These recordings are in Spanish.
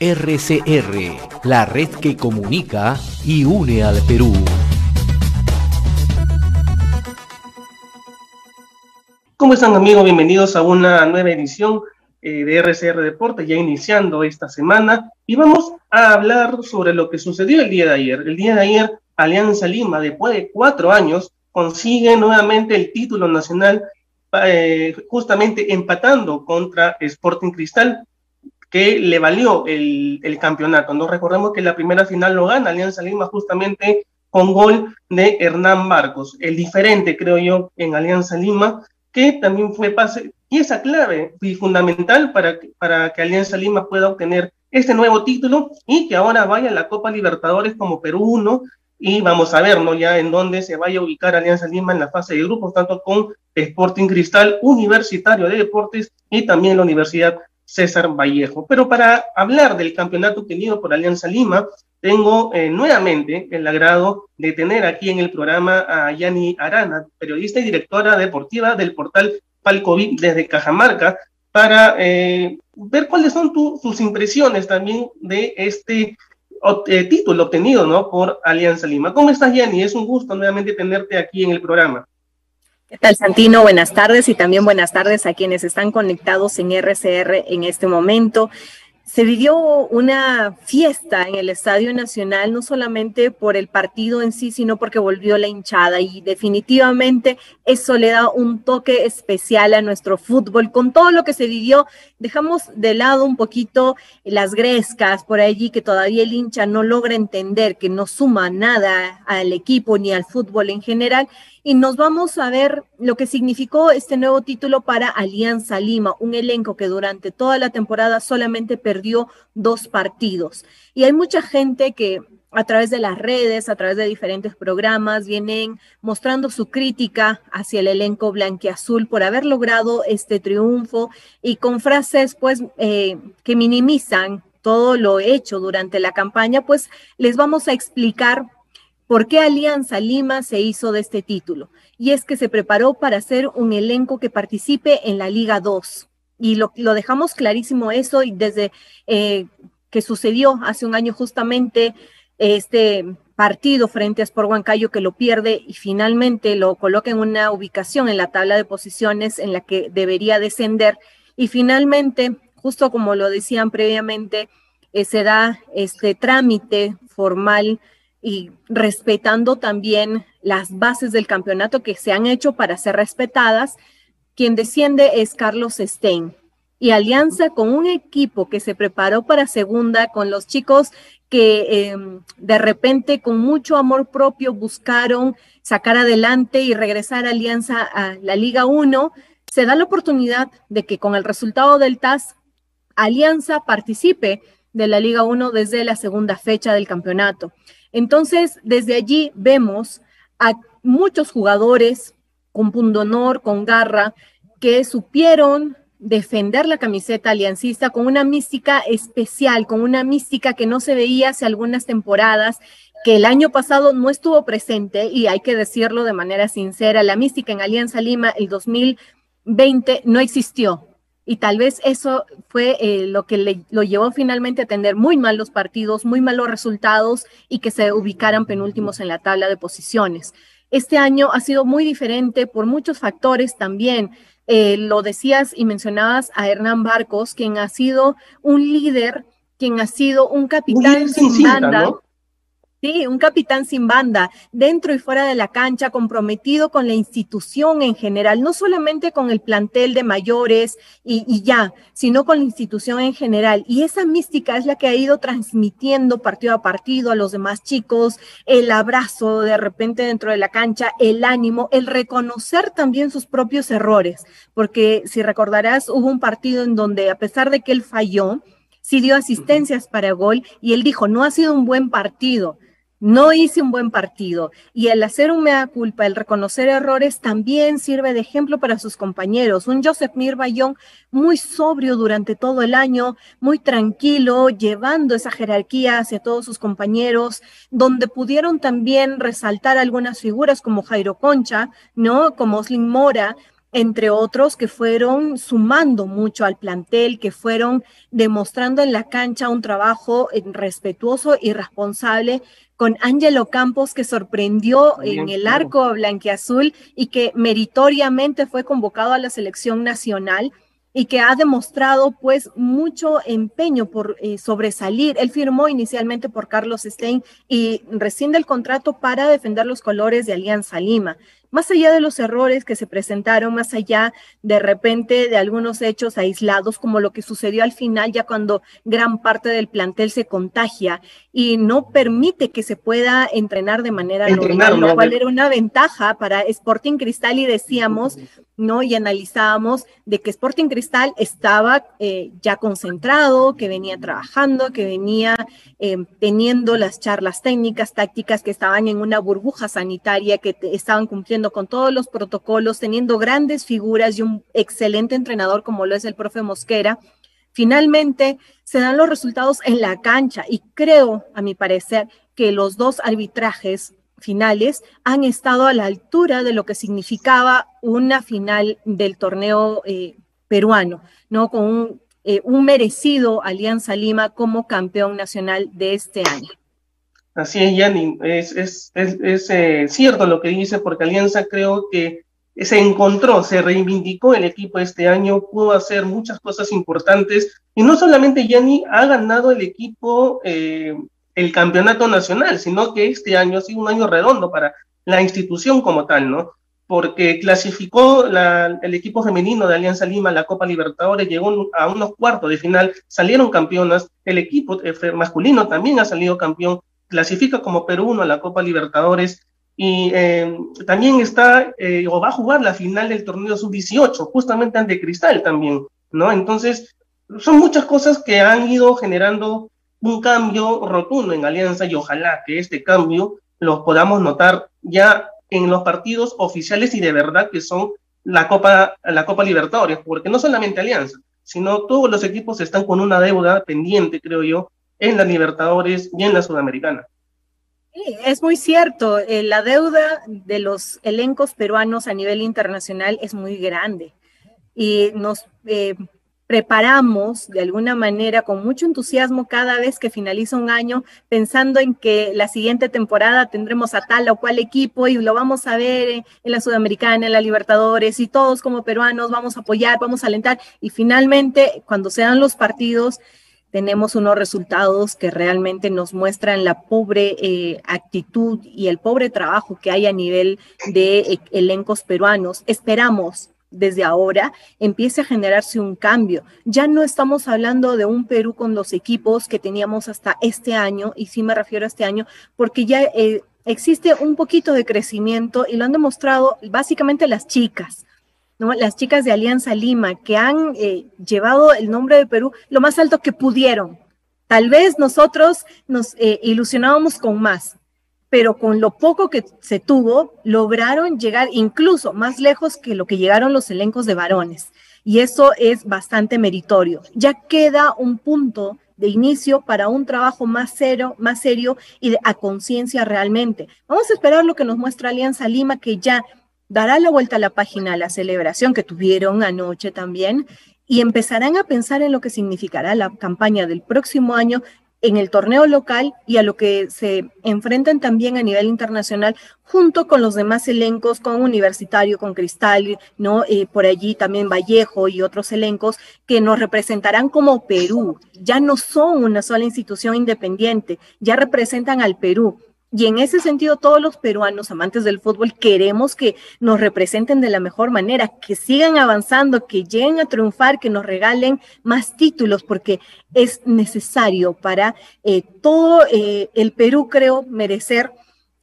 RCR, la red que comunica y une al Perú. ¿Cómo están amigos? Bienvenidos a una nueva edición eh, de RCR Deportes, ya iniciando esta semana, y vamos a hablar sobre lo que sucedió el día de ayer. El día de ayer, Alianza Lima, después de cuatro años, consigue nuevamente el título nacional, eh, justamente empatando contra Sporting Cristal que le valió el, campeonato. No recordemos que la primera final lo gana Alianza Lima justamente con gol de Hernán Marcos. El diferente, creo yo, en Alianza Lima, que también fue pase, pieza clave y fundamental para, para que Alianza Lima pueda obtener este nuevo título y que ahora vaya a la Copa Libertadores como Perú 1 y vamos a ver, ¿no? Ya en dónde se vaya a ubicar Alianza Lima en la fase de grupos, tanto con Sporting Cristal Universitario de Deportes y también la Universidad César Vallejo. Pero para hablar del campeonato obtenido por Alianza Lima, tengo eh, nuevamente el agrado de tener aquí en el programa a Yani Arana, periodista y directora deportiva del portal Palcovi desde Cajamarca, para eh, ver cuáles son tus impresiones también de este eh, título obtenido ¿no? por Alianza Lima. ¿Cómo estás, Yani? Es un gusto nuevamente tenerte aquí en el programa. ¿Qué tal, Santino? Buenas tardes y también buenas tardes a quienes están conectados en RCR en este momento se vivió una fiesta en el Estadio Nacional, no solamente por el partido en sí, sino porque volvió la hinchada y definitivamente eso le da un toque especial a nuestro fútbol. Con todo lo que se vivió, dejamos de lado un poquito las grescas por allí que todavía el hincha no logra entender, que no suma nada al equipo ni al fútbol en general y nos vamos a ver lo que significó este nuevo título para Alianza Lima, un elenco que durante toda la temporada solamente perdió dos partidos. Y hay mucha gente que a través de las redes, a través de diferentes programas, vienen mostrando su crítica hacia el elenco blanquiazul por haber logrado este triunfo y con frases pues eh, que minimizan todo lo hecho durante la campaña, pues les vamos a explicar ¿Por qué Alianza Lima se hizo de este título? Y es que se preparó para ser un elenco que participe en la Liga 2. Y lo, dejamos clarísimo eso y desde eh, que sucedió hace un año justamente este partido frente a Sport Huancayo que lo pierde y finalmente lo coloca en una ubicación en la tabla de posiciones en la que debería descender. Y finalmente, justo como lo decían previamente, eh, se da este trámite formal y respetando también las bases del campeonato que se han hecho para ser respetadas. Quien desciende es Carlos Stein. Y Alianza con un equipo que se preparó para segunda, con los chicos que em, de repente con mucho amor propio buscaron sacar adelante y regresar a Alianza a la Liga 1, se da la oportunidad de que con el resultado del TAS, Alianza participe de la Liga 1 desde la segunda fecha del campeonato. Entonces, desde allí vemos a muchos jugadores con pundonor, con garra, que supieron defender la camiseta aliancista con una mística especial, con una mística que no se veía hace algunas temporadas, que el año pasado no estuvo presente y hay que decirlo de manera sincera, la mística en Alianza Lima el 2020 no existió. Y tal vez eso fue eh, lo que le, lo llevó finalmente a tener muy malos partidos, muy malos resultados y que se ubicaran penúltimos en la tabla de posiciones. Este año ha sido muy diferente por muchos factores también. Eh, lo decías y mencionabas a Hernán Barcos, quien ha sido un líder, quien ha sido un capitán sin banda. Sí, un capitán sin banda, dentro y fuera de la cancha, comprometido con la institución en general, no solamente con el plantel de mayores y, ya, sino con la institución en general. Y esa mística es la que ha ido transmitiendo partido a partido a los demás chicos, el abrazo de repente dentro de la cancha, el ánimo, el reconocer también sus propios errores, porque si recordarás, hubo un partido en donde a pesar de que él falló, sí dio asistencias para gol y él dijo, no ha sido un buen partido no hice un buen partido. Y el hacer un mea culpa, el reconocer errores, también sirve de ejemplo para sus compañeros. Un Joseph Mirbayón muy sobrio durante todo el año, muy tranquilo, llevando esa jerarquía hacia todos sus compañeros, donde pudieron también resaltar algunas figuras como Jairo Concha, ¿no? Como Oslin Mora, entre otros que fueron sumando mucho al plantel, que fueron demostrando en la cancha un trabajo eh, respetuoso y responsable con Ángelo Campos que sorprendió en el arco blanquiazul y que meritoriamente fue convocado a la selección nacional y que ha demostrado pues mucho empeño por eh, sobresalir. Él firmó inicialmente por Carlos Stein y rescinde el contrato para defender los colores de Alianza Lima más allá de los errores que se presentaron, más allá de repente de algunos hechos aislados, como lo que sucedió al final, ya cuando gran parte del plantel se contagia y no permite que se pueda entrenar de manera normal, lo cual era una ventaja para Sporting Cristal y decíamos, ¿no? Y analizábamos de que Sporting Cristal estaba eh, ya concentrado, que venía trabajando, que venía eh, teniendo las charlas técnicas, tácticas, que estaban en una burbuja sanitaria, que estaban cumpliendo con todos los protocolos, teniendo grandes figuras y un excelente entrenador como lo es el profe Mosquera, finalmente se dan los resultados en la cancha y creo, a mi parecer, que los dos arbitrajes finales han estado a la altura de lo que significaba una final del torneo eh, peruano, ¿no? Con eh, un merecido Alianza Lima como campeón nacional de este año. Así es, Yanni, es, es, es, eh, cierto lo que dice, porque Alianza creo que se encontró, se reivindicó el equipo este año, pudo hacer muchas cosas importantes, y no solamente Yanni ha ganado el equipo eh, el campeonato nacional, sino que este año ha sido un año redondo para la institución como tal, ¿no? Porque clasificó la, el equipo femenino de Alianza Lima la Copa Libertadores, llegó a unos cuartos de final, salieron campeonas, el equipo eh, masculino también ha salido campeón, clasifica como 1 a la Copa Libertadores y eh, también está eh, o va a jugar la final del torneo sub-18, justamente ante Cristal también, ¿no? Entonces, son muchas cosas que han ido generando un cambio rotundo en Alianza y ojalá que este cambio lo podamos notar ya en los partidos oficiales y de verdad que son la Copa, la Copa Libertadores, porque no solamente Alianza, sino todos los equipos están con una deuda pendiente, creo yo, en la Libertadores y en la Sudamericana. Es muy cierto, eh, la deuda de los elencos peruanos a nivel internacional es muy grande y nos eh, preparamos de alguna manera con mucho entusiasmo cada vez que finaliza un año, pensando en que la siguiente temporada tendremos a tal o cual equipo y lo vamos a ver en, en la Sudamericana, en la Libertadores y todos como peruanos vamos a apoyar, vamos a alentar y finalmente cuando sean los partidos tenemos unos resultados que realmente nos muestran la pobre eh, actitud y el pobre trabajo que hay a nivel de eh, elencos peruanos. Esperamos desde ahora empiece a generarse un cambio. Ya no estamos hablando de un Perú con los equipos que teníamos hasta este año, y sí me refiero a este año, porque ya eh, existe un poquito de crecimiento y lo han demostrado básicamente las chicas las chicas de Alianza Lima, que han eh, llevado el nombre de Perú lo más alto que pudieron. Tal vez nosotros nos eh, ilusionábamos con más, pero con lo poco que se tuvo, lograron llegar incluso más lejos que lo que llegaron los elencos de varones. Y eso es bastante meritorio. Ya queda un punto de inicio para un trabajo más serio, más serio y de, a conciencia realmente. Vamos a esperar lo que nos muestra Alianza Lima, que ya dará la vuelta a la página la celebración que tuvieron anoche también y empezarán a pensar en lo que significará la campaña del próximo año en el torneo local y a lo que se enfrentan también a nivel internacional junto con los demás elencos, con Universitario, con Cristal, ¿no? Eh, por allí también Vallejo y otros elencos que nos representarán como Perú. Ya no son una sola institución independiente, ya representan al Perú. Y en ese sentido, todos los peruanos amantes del fútbol queremos que nos representen de la mejor manera, que sigan avanzando, que lleguen a triunfar, que nos regalen más títulos, porque es necesario para eh, todo eh, el Perú, creo, merecer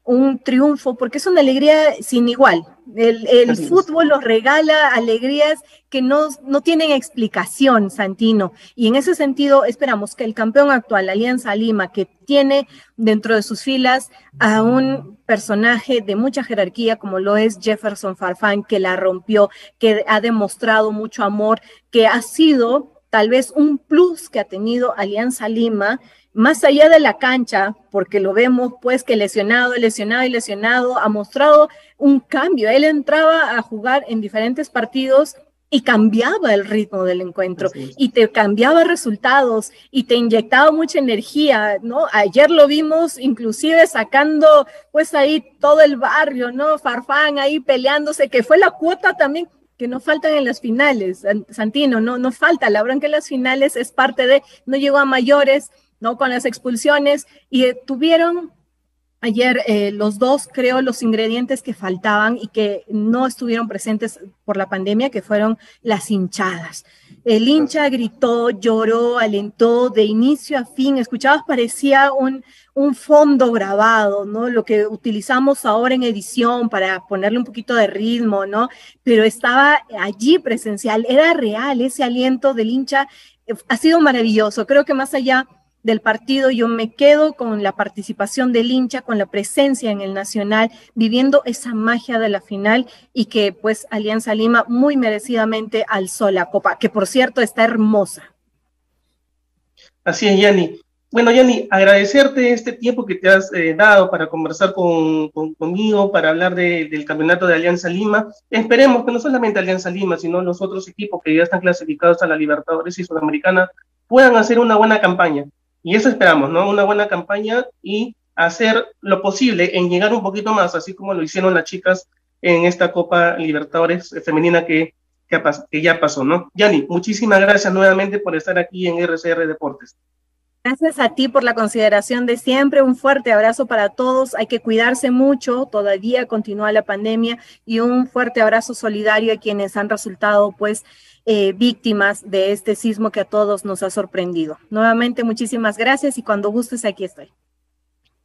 un triunfo, porque es una alegría sin igual. El, fútbol nos regala alegrías que no, no, tienen explicación, Santino. Y en ese sentido, esperamos que el campeón actual, Alianza Lima, que tiene dentro de sus filas a un personaje de mucha jerarquía, como lo es Jefferson Farfán, que la rompió, que ha demostrado mucho amor, que ha sido tal vez un plus que ha tenido Alianza Lima, más allá de la cancha, porque lo vemos pues que lesionado, lesionado y lesionado, ha mostrado un cambio. Él entraba a jugar en diferentes partidos y cambiaba el ritmo del encuentro y te cambiaba resultados y te inyectaba mucha energía, ¿no? Ayer lo vimos inclusive sacando pues ahí todo el barrio, ¿no? Farfán ahí peleándose, que fue la cuota también que no faltan en las finales, Santino, no, no falta, la bronca en las finales es parte de, no llegó a mayores, ¿no? Con las expulsiones y eh, tuvieron ayer eh, los dos, creo, los ingredientes que faltaban y que no estuvieron presentes por la pandemia, que fueron las hinchadas. El hincha gritó, lloró, alentó de inicio a fin. Escuchabas, parecía un, un fondo grabado, ¿no? Lo que utilizamos ahora en edición para ponerle un poquito de ritmo, ¿no? Pero estaba allí presencial, era real ese aliento del hincha. Ha sido maravilloso. Creo que más allá del partido, yo me quedo con la participación del hincha, con la presencia en el Nacional, viviendo esa magia de la final y que pues Alianza Lima muy merecidamente alzó la copa, que por cierto está hermosa. Así es, Yanni. Bueno, Yanni, agradecerte este tiempo que te has eh, dado para conversar con, conmigo, para hablar del campeonato de Alianza Lima. Esperemos que no solamente Alianza Lima, sino los otros equipos que ya están clasificados a la Libertadores y Sudamericana puedan hacer una buena campaña. Y eso esperamos, ¿no? Una buena campaña y hacer lo posible en llegar un poquito más, así como lo hicieron las chicas en esta Copa Libertadores femenina que, que, ya pasó, ¿no? Yani, muchísimas gracias nuevamente por estar aquí en RCR Deportes. Gracias a ti por la consideración de siempre. Un fuerte abrazo para todos. Hay que cuidarse mucho. Todavía continúa la pandemia y un fuerte abrazo solidario a quienes han resultado, pues, eh, víctimas de este sismo que a todos nos ha sorprendido. Nuevamente, muchísimas gracias y cuando gustes, aquí estoy.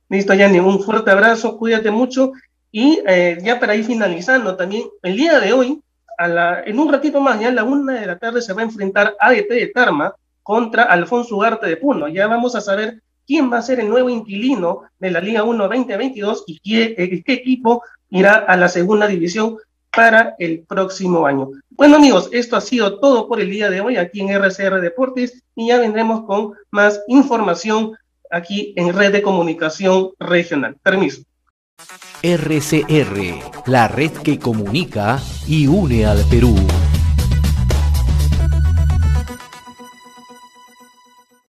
Listo, Yanni, un fuerte abrazo, cuídate mucho. Y eh, ya para ir finalizando, también el día de hoy, a la, en un ratito más, ya a la una de la tarde, se va a enfrentar ADT de Tarma contra Alfonso Ugarte de Puno. Ya vamos a saber quién va a ser el nuevo inquilino de la Liga 1 2022 y qué, eh, qué equipo irá a la segunda división para el próximo año. Bueno amigos, esto ha sido todo por el día de hoy aquí en RCR Deportes y ya vendremos con más información aquí en Red de Comunicación Regional. Permiso. RCR, la red que comunica y une al Perú.